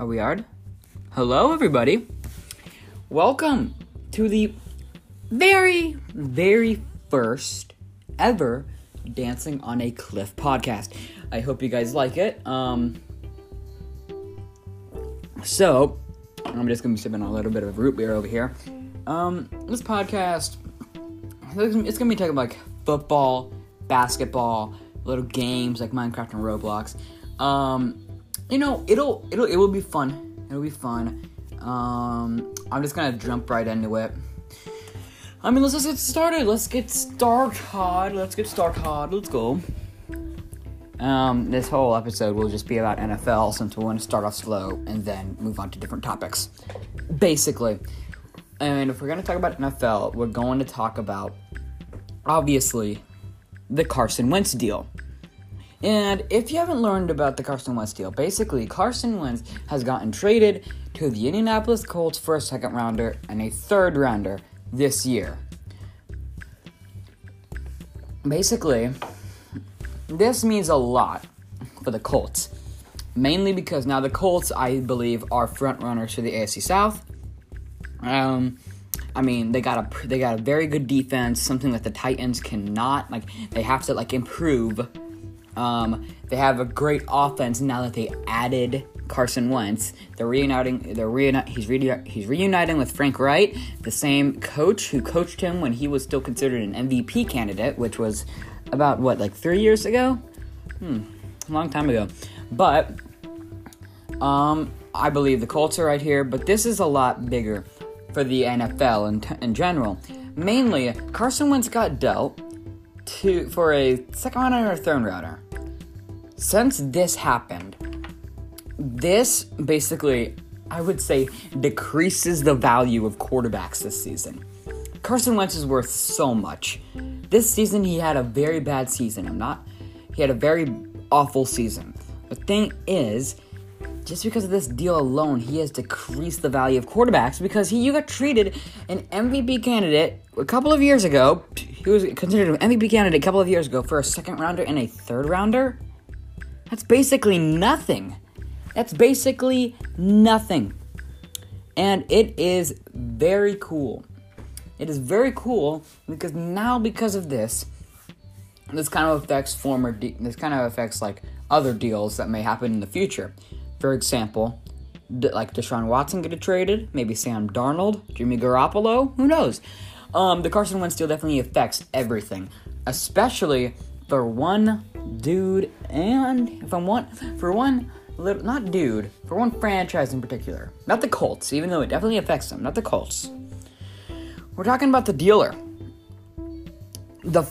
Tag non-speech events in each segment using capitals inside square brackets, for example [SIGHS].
Are we hard? Hello, everybody. Welcome to the very, very first ever Dancing on a Cliff podcast. I hope you guys like it. Um, so, I'm just gonna be sipping a little bit of root beer over here. Um, this podcast, it's gonna be talking about like football, basketball, little games like Minecraft and Roblox. Um, you know, it'll it'll it will be fun. It'll be fun. Um, I'm just gonna jump right into it. I mean, let's just get started. Let's get started. Let's get started. Let's go. Um, this whole episode will just be about NFL since we want to start off slow and then move on to different topics. Basically. And if we're going to talk about NFL, we're going to talk about, obviously, the Carson Wentz deal. And if you haven't learned about the Carson Wentz deal, basically Carson Wentz has gotten traded to the Indianapolis Colts for a second rounder and a third rounder this year. Basically, this means a lot for the Colts. Mainly because now the Colts, I believe, are front runners for the AFC South. Um, I mean, they got a they got a very good defense, something that the Titans cannot. Like they have to like improve. Um, they have a great offense now that they added Carson Wentz. They're reuniting. They're reuni- He's reuni- He's reuniting with Frank Reich, the same coach who coached him when he was still considered an MVP candidate, which was about what like three years ago. Hmm, a long time ago. But um, I believe the Colts are right here. But this is a lot bigger for the NFL in, t- in general. Mainly, Carson Wentz got dealt for a second rounder or third rounder. Since this happened, this basically, I would say, decreases the value of quarterbacks this season. Carson Wentz is worth so much. This season, he had a very bad season. I'm not. He had a very awful season. The thing is, just because of this deal alone, he has decreased the value of quarterbacks because he you got treated an MVP candidate a couple of years ago. He was considered an MVP candidate a couple of years ago for a second rounder and a third rounder. That's basically nothing. That's basically nothing. And it is very cool. It is very cool because now because of this, this kind of affects former de- this kind of affects like other deals that may happen in the future. For example, like Deshaun Watson get traded, maybe Sam Darnold, Jimmy Garoppolo, who knows? Um, the Carson Wentz deal definitely affects everything, especially for one dude and if I want for one little not dude for one franchise in particular, not the Colts, even though it definitely affects them, not the Colts. We're talking about the dealer, the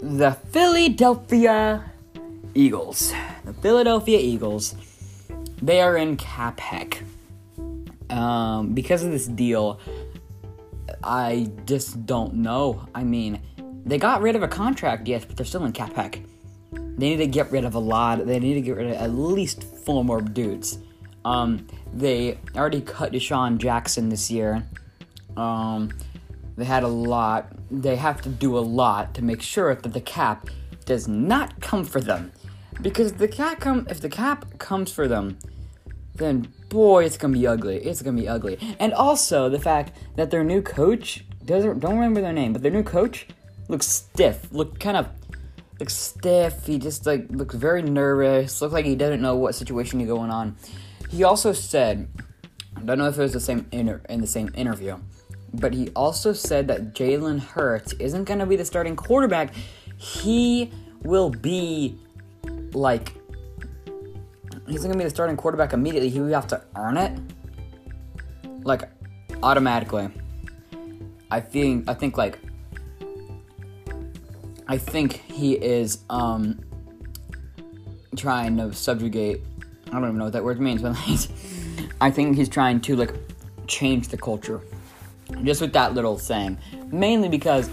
the Philadelphia Eagles, the Philadelphia Eagles. They are in cap heck um, because of this deal. I just don't know. I mean, they got rid of a contract, yes, but they're still in cap heck. They need to get rid of a lot. They need to get rid of at least four more dudes. Um, they already cut DeSean Jackson this year. Um, they had a lot. They have to do a lot to make sure that the cap does not come for them, because the cap come if the cap comes for them, then boy, it's gonna be ugly. It's gonna be ugly. And also the fact that their new coach doesn't don't remember their name, but their new coach looks stiff. Look kind of looks stiff. He just like looks very nervous. Looks like he doesn't know what situation is going on. He also said, I don't know if it was the same inter- in the same interview, but he also said that Jalen Hurts isn't to be the starting quarterback. He will be like he's to be the starting quarterback immediately. He will have to earn it, like automatically. I think I think like I think he is um trying to subjugate. I don't even know what that word means, but like, [LAUGHS] I think he's trying to like change the culture, just with that little saying. Mainly because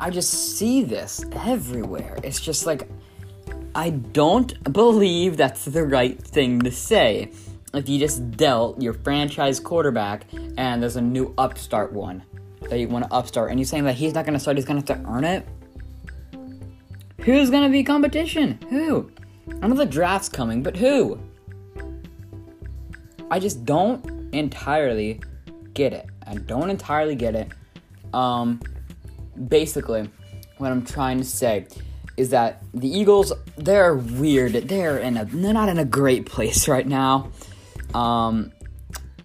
I just see this everywhere. It's just like I don't believe that's the right thing to say. If you just dealt your franchise quarterback and there's a new upstart one that you want to upstart, and you're saying that he's not going to start, he's going to have to earn it. Who's going to be competition? Who? I know the draft's coming, but who? I just don't entirely get it. I don't entirely get it. Um, basically, what I'm trying to say is that the Eagles they're weird. They're in a they're not in a great place right now. Um,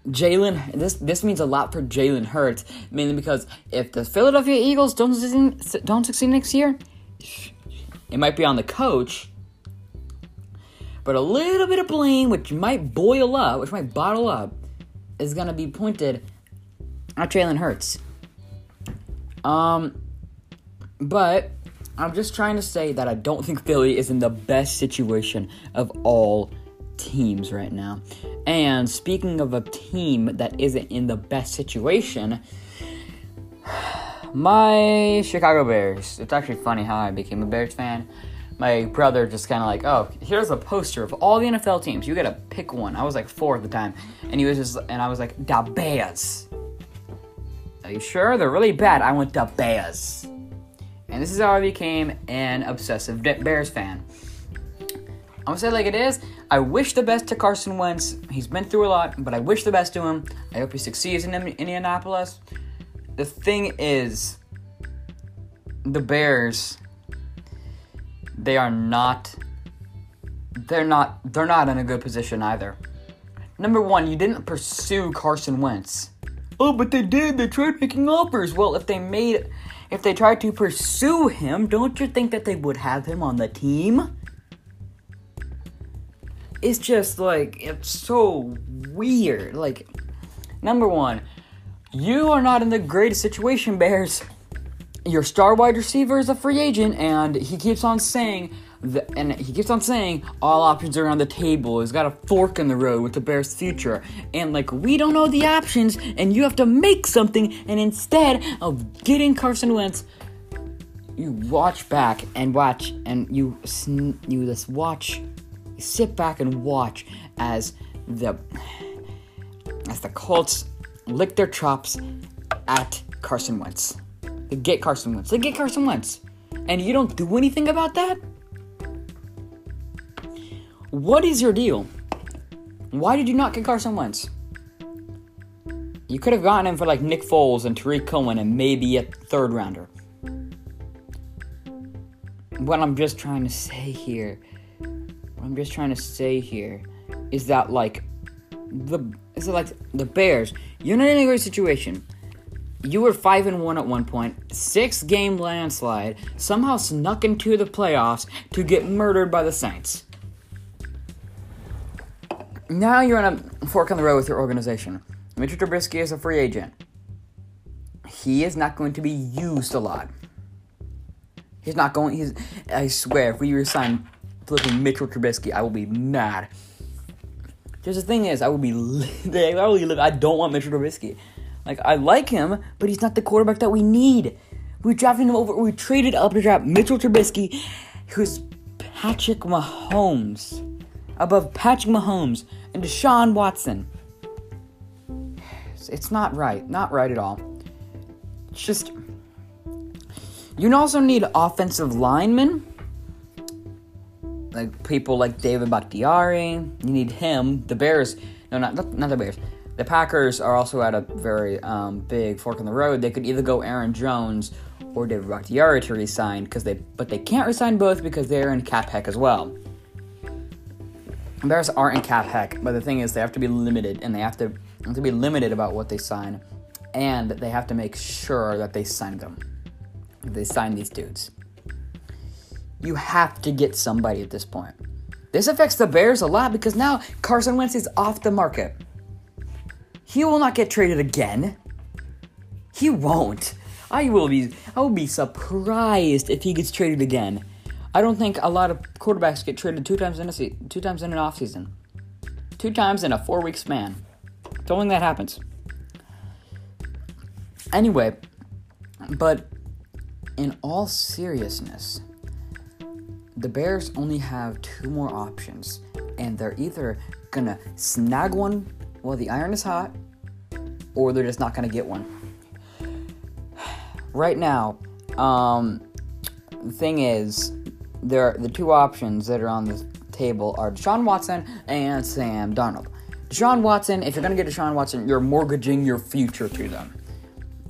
Jalen, this this means a lot for Jalen Hurts, mainly because if the Philadelphia Eagles don't succeed, don't succeed next year, it might be on the coach. But a little bit of blame, which might boil up, which might bottle up, is gonna be pointed at Jalen Hurts. Um, but I'm just trying to say that I don't think Philly is in the best situation of all teams right now. And speaking of a team that isn't in the best situation, [SIGHS] my Chicago Bears. It's actually funny how I became a Bears fan. My brother just kind of like, oh, here's a poster of all the NFL teams. You gotta pick one. I was like four at the time, and he was just, and I was like, the Bears. Are you sure? They're really bad. I went the Bears. And this is how I became an obsessive Bears fan. I'm gonna say like it is. I wish the best to Carson Wentz. He's been through a lot, but I wish the best to him. I hope he succeeds in Indianapolis. The thing is, the Bears, they are not. They're not. They're not in a good position either. Number one, you didn't pursue Carson Wentz. Oh, but they did. They tried making offers. Well, if they made, if they tried to pursue him, don't you think that they would have him on the team? It's just like it's so weird. Like, number one, you are not in the greatest situation, Bears. Your star wide receiver is a free agent, and he keeps on saying the, and he keeps on saying all options are on the table. He's got a fork in the road with the Bears' future, and like we don't know the options, and you have to make something. And instead of getting Carson Wentz, you watch back and watch, and you you just watch, you sit back and watch as the as the Colts lick their chops at Carson Wentz. They get Carson Wentz. They get Carson Wentz. And you don't do anything about that? What is your deal? Why did you not get Carson Wentz? You could have gotten him for like Nick Foles and Tarik Cohen and maybe a third rounder. What I'm just trying to say here, what I'm just trying to say here is that like the is it like the Bears, you're not in a great situation. You were five and one at one point, six game landslide, somehow snuck into the playoffs to get murdered by the Saints. Now you're on a fork in the road with your organization. Mitchell Trubisky is a free agent. He is not going to be used a lot. He's not going. He's. I swear, if we resign flipping Mitchell Trubisky, I will be mad. Because the thing is, I will be. [LAUGHS] I will live. I don't want Mitchell Trubisky. Like I like him, but he's not the quarterback that we need. We drafted him over. We traded up to draft Mitchell Trubisky, who's Patrick Mahomes above Patrick Mahomes and Deshaun Watson. It's not right. Not right at all. It's just. You also need offensive linemen. Like people like David Bakhtiari. You need him. The Bears. No, not, not the Bears. The Packers are also at a very um, big fork in the road. They could either go Aaron Jones or David Bakhtiari to resign because they, but they can't resign both because they're in cap heck as well. Bears aren't in cap heck, but the thing is, they have to be limited, and they have to have to be limited about what they sign, and they have to make sure that they sign them. They sign these dudes. You have to get somebody at this point. This affects the Bears a lot because now Carson Wentz is off the market. He will not get traded again. He won't. I will be I will be surprised if he gets traded again. I don't think a lot of quarterbacks get traded two times in a se- two times in an off season, two times in a four week span. It's only that happens. Anyway, but in all seriousness, the Bears only have two more options, and they're either gonna snag one while the iron is hot, or they're just not gonna get one. [SIGHS] Right now, um, the thing is, there the two options that are on the table are Deshaun Watson and Sam Darnold. Deshaun Watson, if you're going to get Deshaun Watson, you're mortgaging your future to them.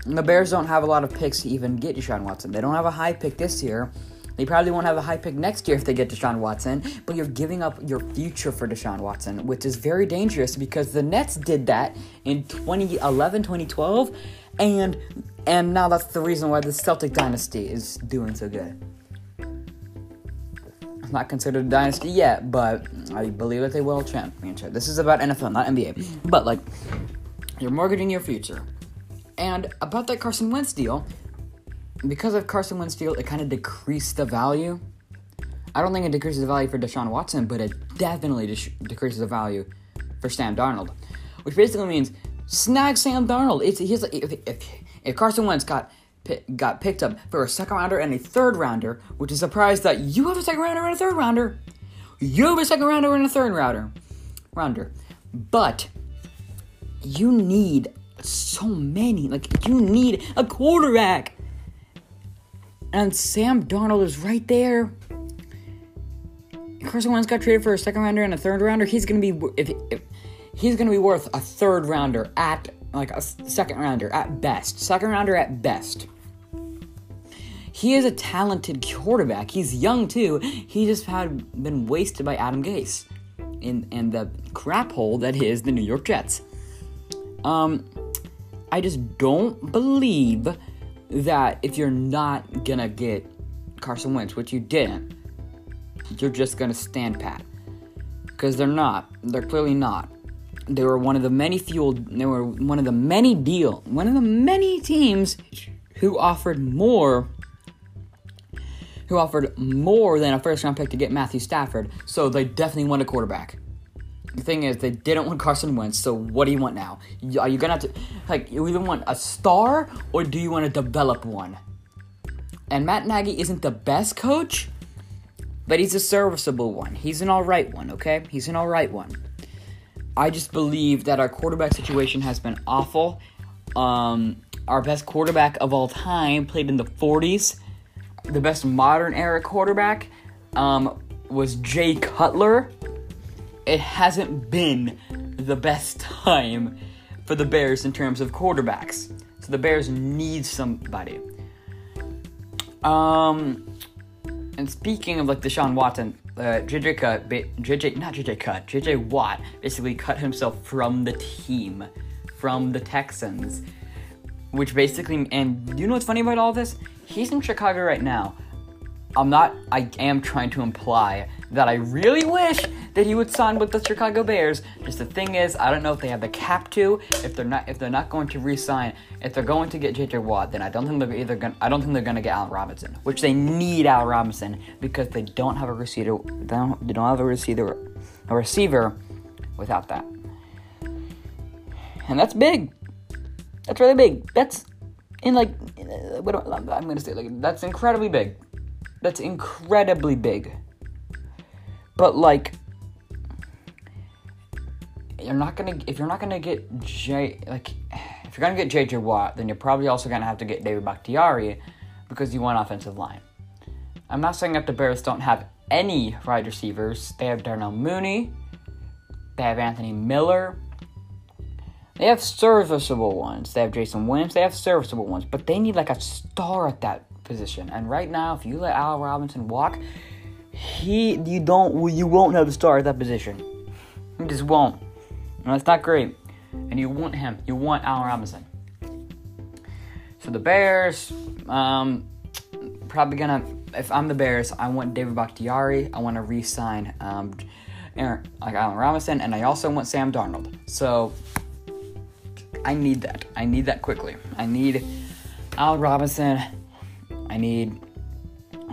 The Bears don't have a lot of picks to even get Deshaun Watson. They don't have a high pick this year. They probably won't have a high pick next year if they get Deshaun Watson, but you're giving up your future for Deshaun Watson, which is very dangerous because the Nets did that in 2011, 2012, and and now that's the reason why the Celtic dynasty is doing so good. It's not considered a dynasty yet, but I believe that they will championship. This is about NFL, not NBA. But like, you're mortgaging your future. And about that Carson Wentz deal, because of Carson Wentz deal, it kind of decreased the value. I don't think it decreases the value for Deshaun Watson, but it definitely de- decreases the value for Sam Darnold, which basically means snag Sam Darnold. It's he's if, if, if Carson Wentz got got picked up for a second rounder and a third rounder, which is a surprised that you have a second rounder and a third rounder. You have a second rounder and a third rounder, rounder, but you need so many. Like you need a quarterback and Sam Donald is right there. Carson Wentz got traded for a second rounder and a third rounder. He's gonna be if, if he's gonna be worth a third rounder at like a second rounder at best, second rounder at best. He is a talented quarterback. He's young too. He just had been wasted by Adam Gase in in the crap hole that is the New York Jets. Um, I just don't believe that if you're not gonna get Carson Wentz, which you didn't, you're just gonna stand pat. Because they're not. They're clearly not. They were one of the many fueled. They were one of the many deal. One of the many teams who offered more. Who offered more than a first round pick to get Matthew Stafford. So they definitely want a quarterback. The thing is, they didn't want Carson Wentz, so what do you want now? Are you gonna have to, like, you either want a star or do you want to develop one? And Matt Nagy isn't the best coach, but he's a serviceable one. He's an alright one, okay? He's an alright one. I just believe that our quarterback situation has been awful. Um, our best quarterback of all time played in the 40s. The best modern era quarterback um, was Jay Cutler it hasn't been the best time for the Bears in terms of quarterbacks. So the Bears need somebody. Um, and speaking of like Deshaun Watson, uh, JJ cut, JJ not JJ cut, JJ Watt basically cut himself from the team, from the Texans, which basically and you know what's funny about all this? He's in Chicago right now. I'm not. I am trying to imply that I really wish that he would sign with the Chicago Bears. Just the thing is, I don't know if they have the cap to. If they're not, if they're not going to re-sign, if they're going to get J.J. Watt, then I don't think they're either going. I don't think they're going to get Allen Robinson, which they need Allen Robinson because they don't have a receiver. They don't, they don't have a receiver, a receiver without that, and that's big. That's really big. That's in like what I'm going to say like that's incredibly big. That's incredibly big. But like you're not gonna if you're not gonna get J like if you're gonna get JJ Watt, then you're probably also gonna have to get David Bakhtiari because you want offensive line. I'm not saying that the Bears don't have any wide receivers. They have Darnell Mooney, they have Anthony Miller, they have serviceable ones. They have Jason Williams. They have serviceable ones, but they need like a star at that position. And right now, if you let Al Robinson walk, he you don't you won't have a star at that position. You just won't. And that's not great. And you want him. You want Allen Robinson. So the Bears, um, probably gonna. If I'm the Bears, I want David Bakhtiari. I want to re-sign um, Aaron, like Allen Robinson, and I also want Sam Darnold. So I need that. I need that quickly. I need Al Robinson. I need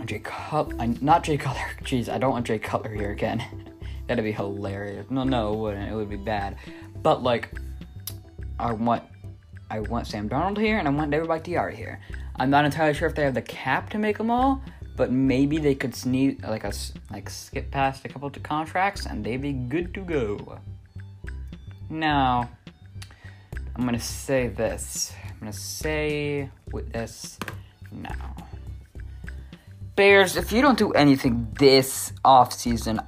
Jay Cutler. Not Jay Cutler. Jeez, I don't want Jay Cutler here again. [LAUGHS] That'd be hilarious. No, no, it wouldn't. It would be bad. But like, I want, I want Sam Donald here, and I want David Bakhtiari here. I'm not entirely sure if they have the cap to make them all, but maybe they could sneeze like a like skip past a couple of contracts, and they'd be good to go. Now, I'm gonna say this. I'm gonna say with this now. Bears, if you don't do anything this off season,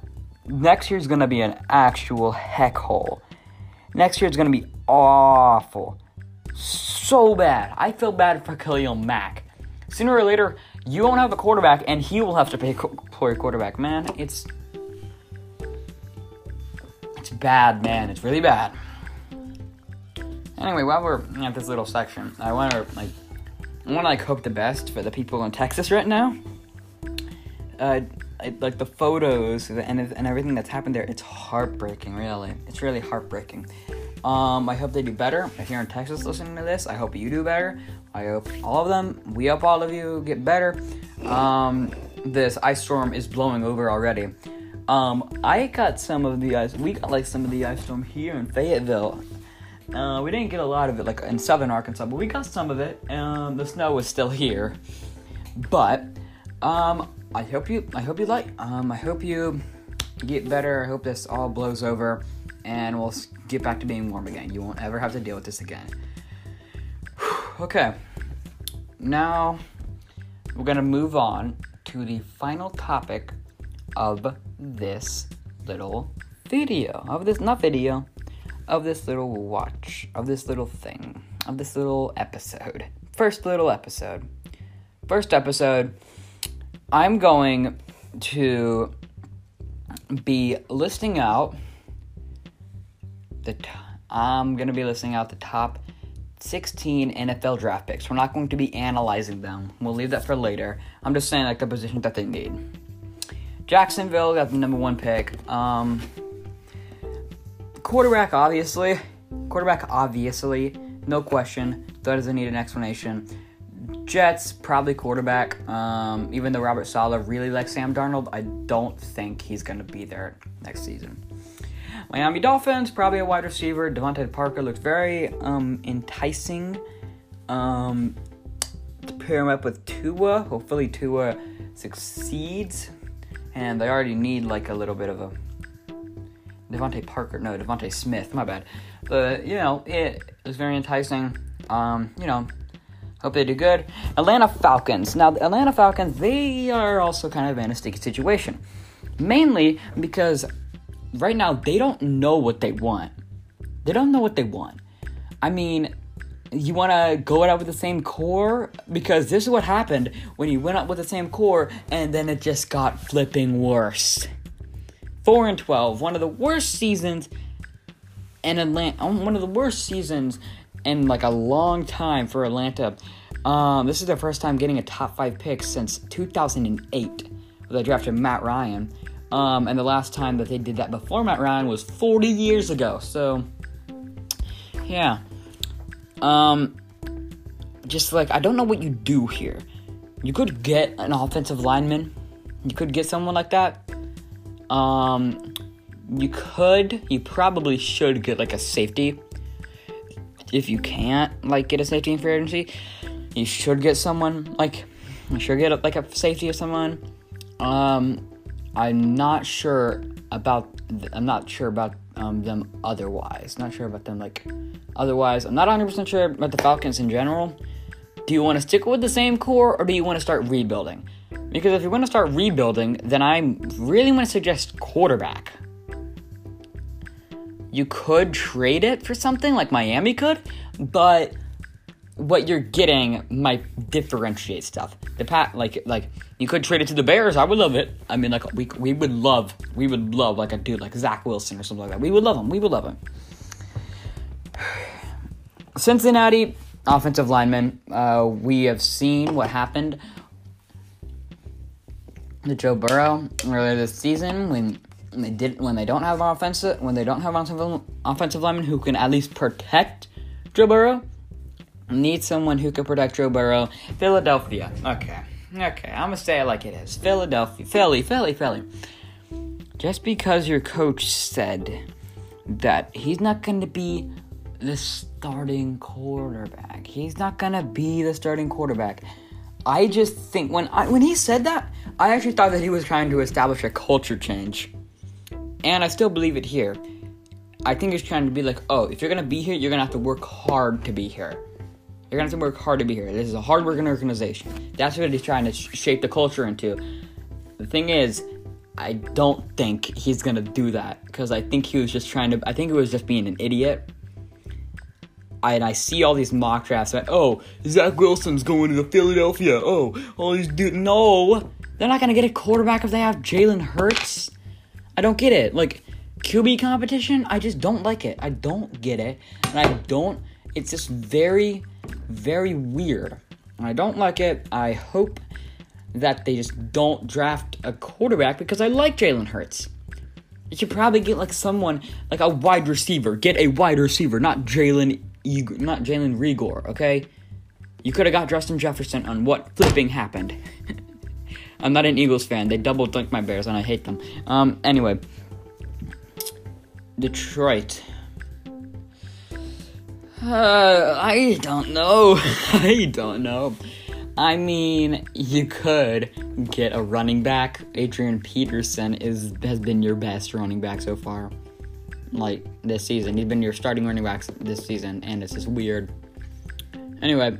next year's gonna be an actual heck hole. Next year it's going to be awful. So bad. I feel bad for Khalil Mack. Sooner or later, you won't have a quarterback, and he will have to pay your quarterback. Man, it's it's bad, man. It's really bad. Anyway, while we're at this little section, I want to like want to like hope the best for the people in Texas right now. Uh, like the photos and and everything that's happened there, it's heartbreaking. Really, it's really heartbreaking. Um, I hope they do better. If you're in Texas listening to this, I hope you do better. I hope all of them, we hope all of you get better. Um, this ice storm is blowing over already. Um, I got some of the ice. We got like some of the ice storm here in Fayetteville. Uh, we didn't get a lot of it, like in southern Arkansas, but we got some of it. Um, the snow is still here, but um, I hope you, I hope you like, um, I hope you get better. I hope this all blows over, and we'll get back to being warm again. You won't ever have to deal with this again. [SIGHS] okay, now we're gonna move on to the final topic of this little video. Of this, not video, of this little watch, of this little thing, of this little episode. First little episode. First episode, I'm going to be listing out the t- I'm going to be listing out the top 16 NFL draft picks. We're not going to be analyzing them. We'll leave that for later. I'm just saying like the positions that they need. Jacksonville got the number one pick. Um, quarterback, obviously. Quarterback, obviously. No question. That doesn't need an explanation. Jets, probably quarterback. Um, even though Robert Saleh really likes Sam Darnold, I don't think he's going to be there next season. Miami Dolphins, probably a wide receiver. DeVante Parker looks very um, enticing. Um, to pair him up with Tua. Hopefully, Tua succeeds and they already need like a little bit of a DeVante Parker, no DeVonta Smith, my bad. But you know, it was very enticing. Um, you know, hope they do good. Atlanta Falcons. Now, the Atlanta Falcons, they are also kind of in a sticky situation, mainly because right now they don't know what they want. They don't know what they want. I mean, you want to go out with the same core because this is what happened when you went out with the same core and then it just got flipping worse. 4 and 12, one of the worst seasons in Atlanta, um, one of the worst seasons in like a long time for Atlanta. Um, this is their first time getting a top 5 pick since 2008. They drafted Matt Ryan. Um, and the last time that they did that before Matt Ryan was 40 years ago. So, yeah. Um, just like I don't know what you do here. You could get an offensive lineman. You could get someone like that. Um, you could. You probably should get like a safety. If you can't like get a safety in free agency, you should get someone like you should get like a safety of someone. Um, I'm not sure about. I'm not sure about um, them otherwise. Not sure about them like otherwise. I'm not 100% sure about the Falcons in general. Do you want to stick with the same core or do you want to start rebuilding? Because if you want to start rebuilding, then I really want to suggest quarterback. You could trade it for something like Miami could, but what you're getting might differentiate stuff. The pat like like you could trade it to the Bears. I would love it. I mean, like we we would love we would love like a dude like Zach Wilson or something like that. We would love him. We would love him. [SIGHS] Cincinnati offensive lineman. Uh, we have seen what happened to Joe Burrow earlier this season when they did when they don't have offensive when they don't have offensive offensive lineman who can at least protect Joe Burrow Need someone who can protect Joe Burrow. Philadelphia. Okay. Okay, I'm gonna say it like it is. Philadelphia. Philly, Philly, Philly. Just because your coach said that he's not gonna be the starting quarterback. He's not gonna be the starting quarterback. I just think when I when he said that, I actually thought that he was trying to establish a culture change. And I still believe it here. I think he's trying to be like, oh, if you're gonna be here, you're gonna have to work hard to be here. You're gonna have to work hard to be here. This is a hard-working organization. That's what he's trying to sh- shape the culture into. The thing is, I don't think he's gonna do that because I think he was just trying to. I think he was just being an idiot. I, and I see all these mock drafts. Like, oh, Zach Wilson's going to Philadelphia. Oh, all these dudes. No, they're not gonna get a quarterback if they have Jalen Hurts. I don't get it. Like QB competition, I just don't like it. I don't get it, and I don't. It's just very, very weird. And I don't like it. I hope that they just don't draft a quarterback because I like Jalen Hurts. You should probably get like someone like a wide receiver. Get a wide receiver, not Jalen, not Jalen Reagor. Okay, you could have got Justin Jefferson on what flipping happened. [LAUGHS] I'm not an Eagles fan. They double dunked my Bears, and I hate them. Um. Anyway, Detroit. Uh, I don't know. [LAUGHS] I don't know. I mean, you could get a running back. Adrian Peterson is has been your best running back so far. Like this season. He's been your starting running back this season, and it's just weird. Anyway,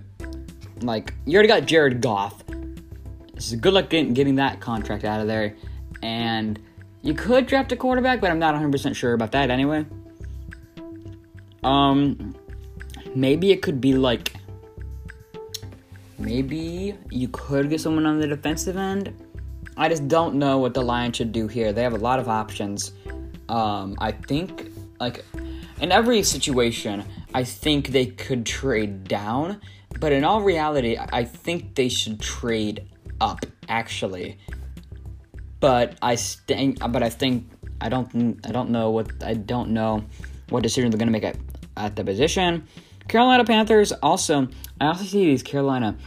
like you already got Jared Goff. So good luck getting, getting that contract out of there. And you could draft a quarterback, but I'm not 100% sure about that anyway. Um maybe it could be like maybe you could get someone on the defensive end. I just don't know what the Lions should do here. They have a lot of options. Um, I think, like, in every situation, I think they could trade down, but in all reality, I think they should trade up. Actually, but I think, but I think I don't, I don't know what I don't know what decision they're gonna make at, at the position. Carolina Panthers also. I also see these Carolina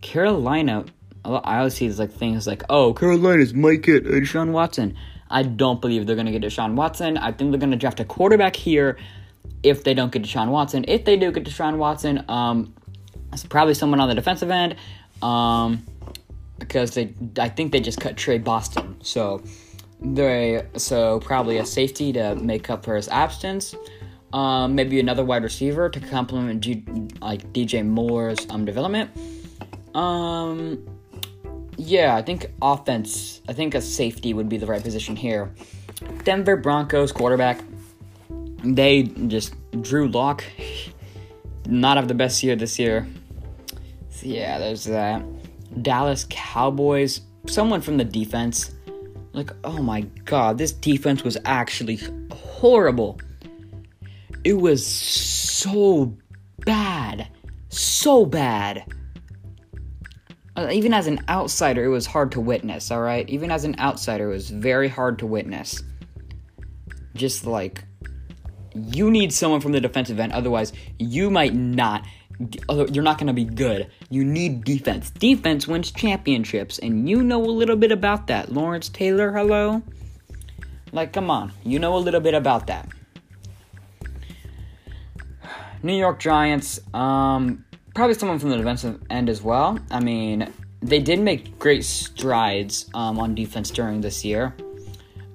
Carolina, I always see these like things like, oh, Carolina's might get Deshaun Watson. I don't believe they're gonna get Deshaun Watson. I think they're gonna draft a quarterback here. If they don't get Deshaun Watson, if they do get Deshaun Watson, um, it's probably someone on the defensive end, um, because they, I think they just cut Tre Boston, so they, so probably a safety to make up for his absence. Um, maybe another wide receiver to complement G, like DJ Moore's um, development. Um, yeah, I think offense. I think a safety would be the right position here. Denver Broncos quarterback. They just Drew Lock. Not have the best year this year. So yeah, there's that. Dallas Cowboys. Someone from the defense. Like, oh my god, this defense was actually horrible. It was so bad. So bad even as an outsider, it was hard to witness, all right? Even as an outsider, it was very hard to witness. Just like, you need someone from the defensive end, otherwise, you might not. You're not going to be good. You need defense. Defense wins championships, and you know a little bit about that. Lawrence Taylor, hello? Like, come on. You know a little bit about that. [SIGHS] New York Giants, um, probably someone from the defensive end as well. I mean, they did make great strides um, on defense during this year.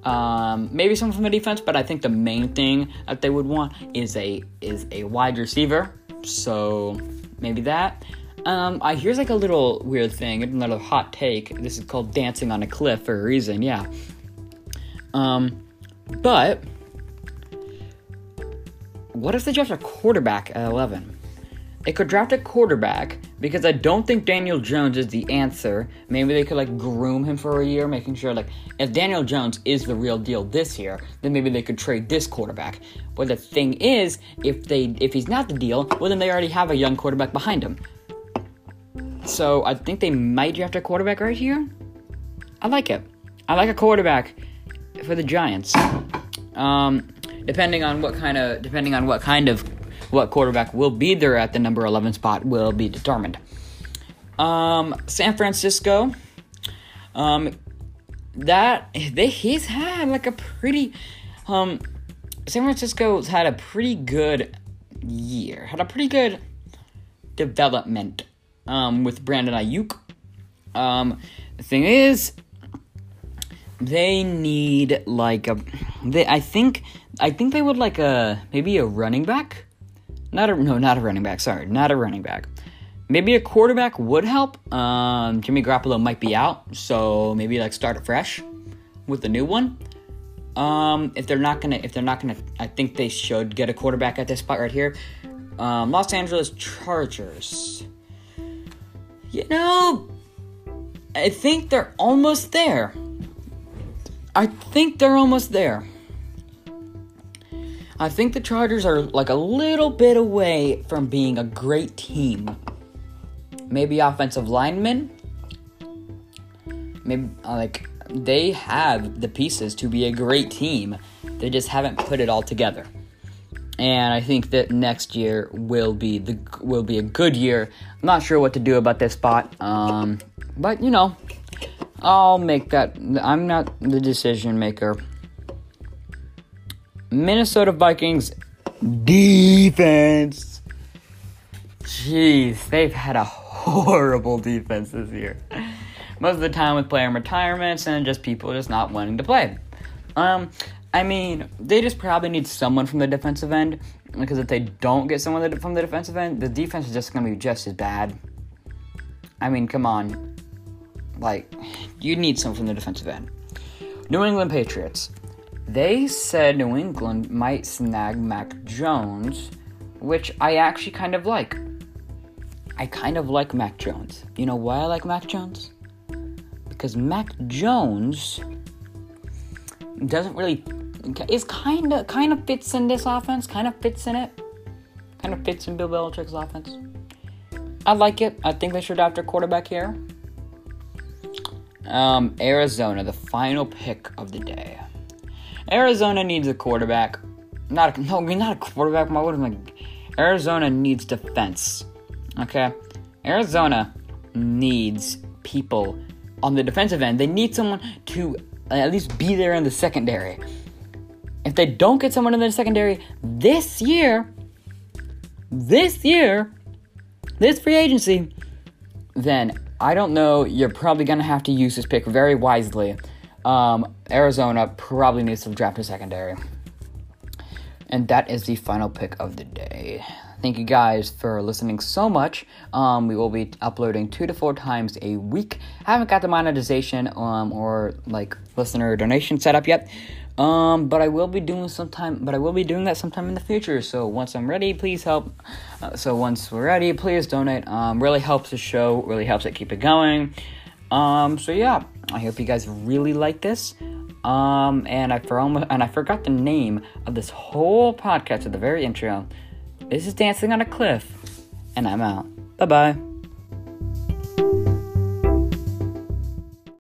Um, maybe someone from the defense, but I think the main thing that they would want is a is a wide receiver. So maybe that. Um, I here's like a little weird thing, another hot take. This is called dancing on a cliff for a reason. Yeah. Um, but what if they draft a quarterback at eleven? They could draft a quarterback because I don't think Daniel Jones is the answer. Maybe they could like groom him for a year, making sure like if Daniel Jones is the real deal this year, then maybe they could trade this quarterback. But the thing is, if they if he's not the deal, well then they already have a young quarterback behind him. So I think they might draft a quarterback right here. I like it. I like a quarterback for the Giants. Um, depending on what kind of depending on what kind of what quarterback will be there at the number 11 spot will be determined. Um, San Francisco, um, that they he's had like a pretty, um, San Francisco's had a pretty good year, had a pretty good development, um, with Brandon Aiyuk. Um, the thing is, they need like a, they I think I think they would like a maybe a running back not a no, not a running back. Sorry, not a running back. Maybe a quarterback would help. Um, Jimmy Garoppolo might be out, so maybe like start fresh. with the new one. Um, if they're not gonna, if they're not gonna, I think they should get a quarterback at this spot right here. Um, Los Angeles Chargers. You know, I think they're almost there. I think they're almost there. I think the Chargers are like a little bit away from being a great team. Maybe offensive linemen. Maybe like they have the pieces to be a great team. They just haven't put it all together. And I think that next year will be the will be a good year. I'm not sure what to do about this spot. Um, but you know, I'll make that. I'm not the decision maker. Minnesota Vikings defense. Jeez, they've had a horrible defense this year. Most of the time with player retirements and just people just not wanting to play. Um, I mean, they just probably need someone from the defensive end because if they don't get someone from the defensive end, the defense is just going to be just as bad. I mean, come on. Like, you need someone from the defensive end. New England Patriots. They said New England might snag Mac Jones, which I actually kind of like. I kind of like Mac Jones. You know why I like Mac Jones? Because Mac Jones doesn't really is kind of kind of fits in this offense, kind of fits in it, kind of fits in Bill Belichick's offense. I like it. I think they should draft a quarterback here. Um, Arizona, the final pick of the day. Arizona needs a quarterback. Not a, [LAUGHS] no, not a quarterback. My am I? Arizona needs defense. Okay, Arizona needs people on the defensive end. They need someone to at least be there in the secondary. If they don't get someone in the secondary this year, this year, this free agency, then I don't know. You're probably to have to use this pick very wisely. Um, Arizona probably needs to draft a secondary. And that is the final pick of the day. Thank you guys for listening so much. Um, we will be uploading two to four times a week. I haven't got the monetization um, or like listener donation set up yet. Um, but I will be doing sometime. But I will be doing that sometime in the future. So once I'm ready, please help. Uh, so once we're ready, please donate. Um, really helps the show. Really helps it keep it going. Um, so yeah, I hope you guys really like this. Um, and I for almost and I forgot the name of this whole podcast at the very intro. This is Dancing on a Cliff, and I'm out. Bye bye.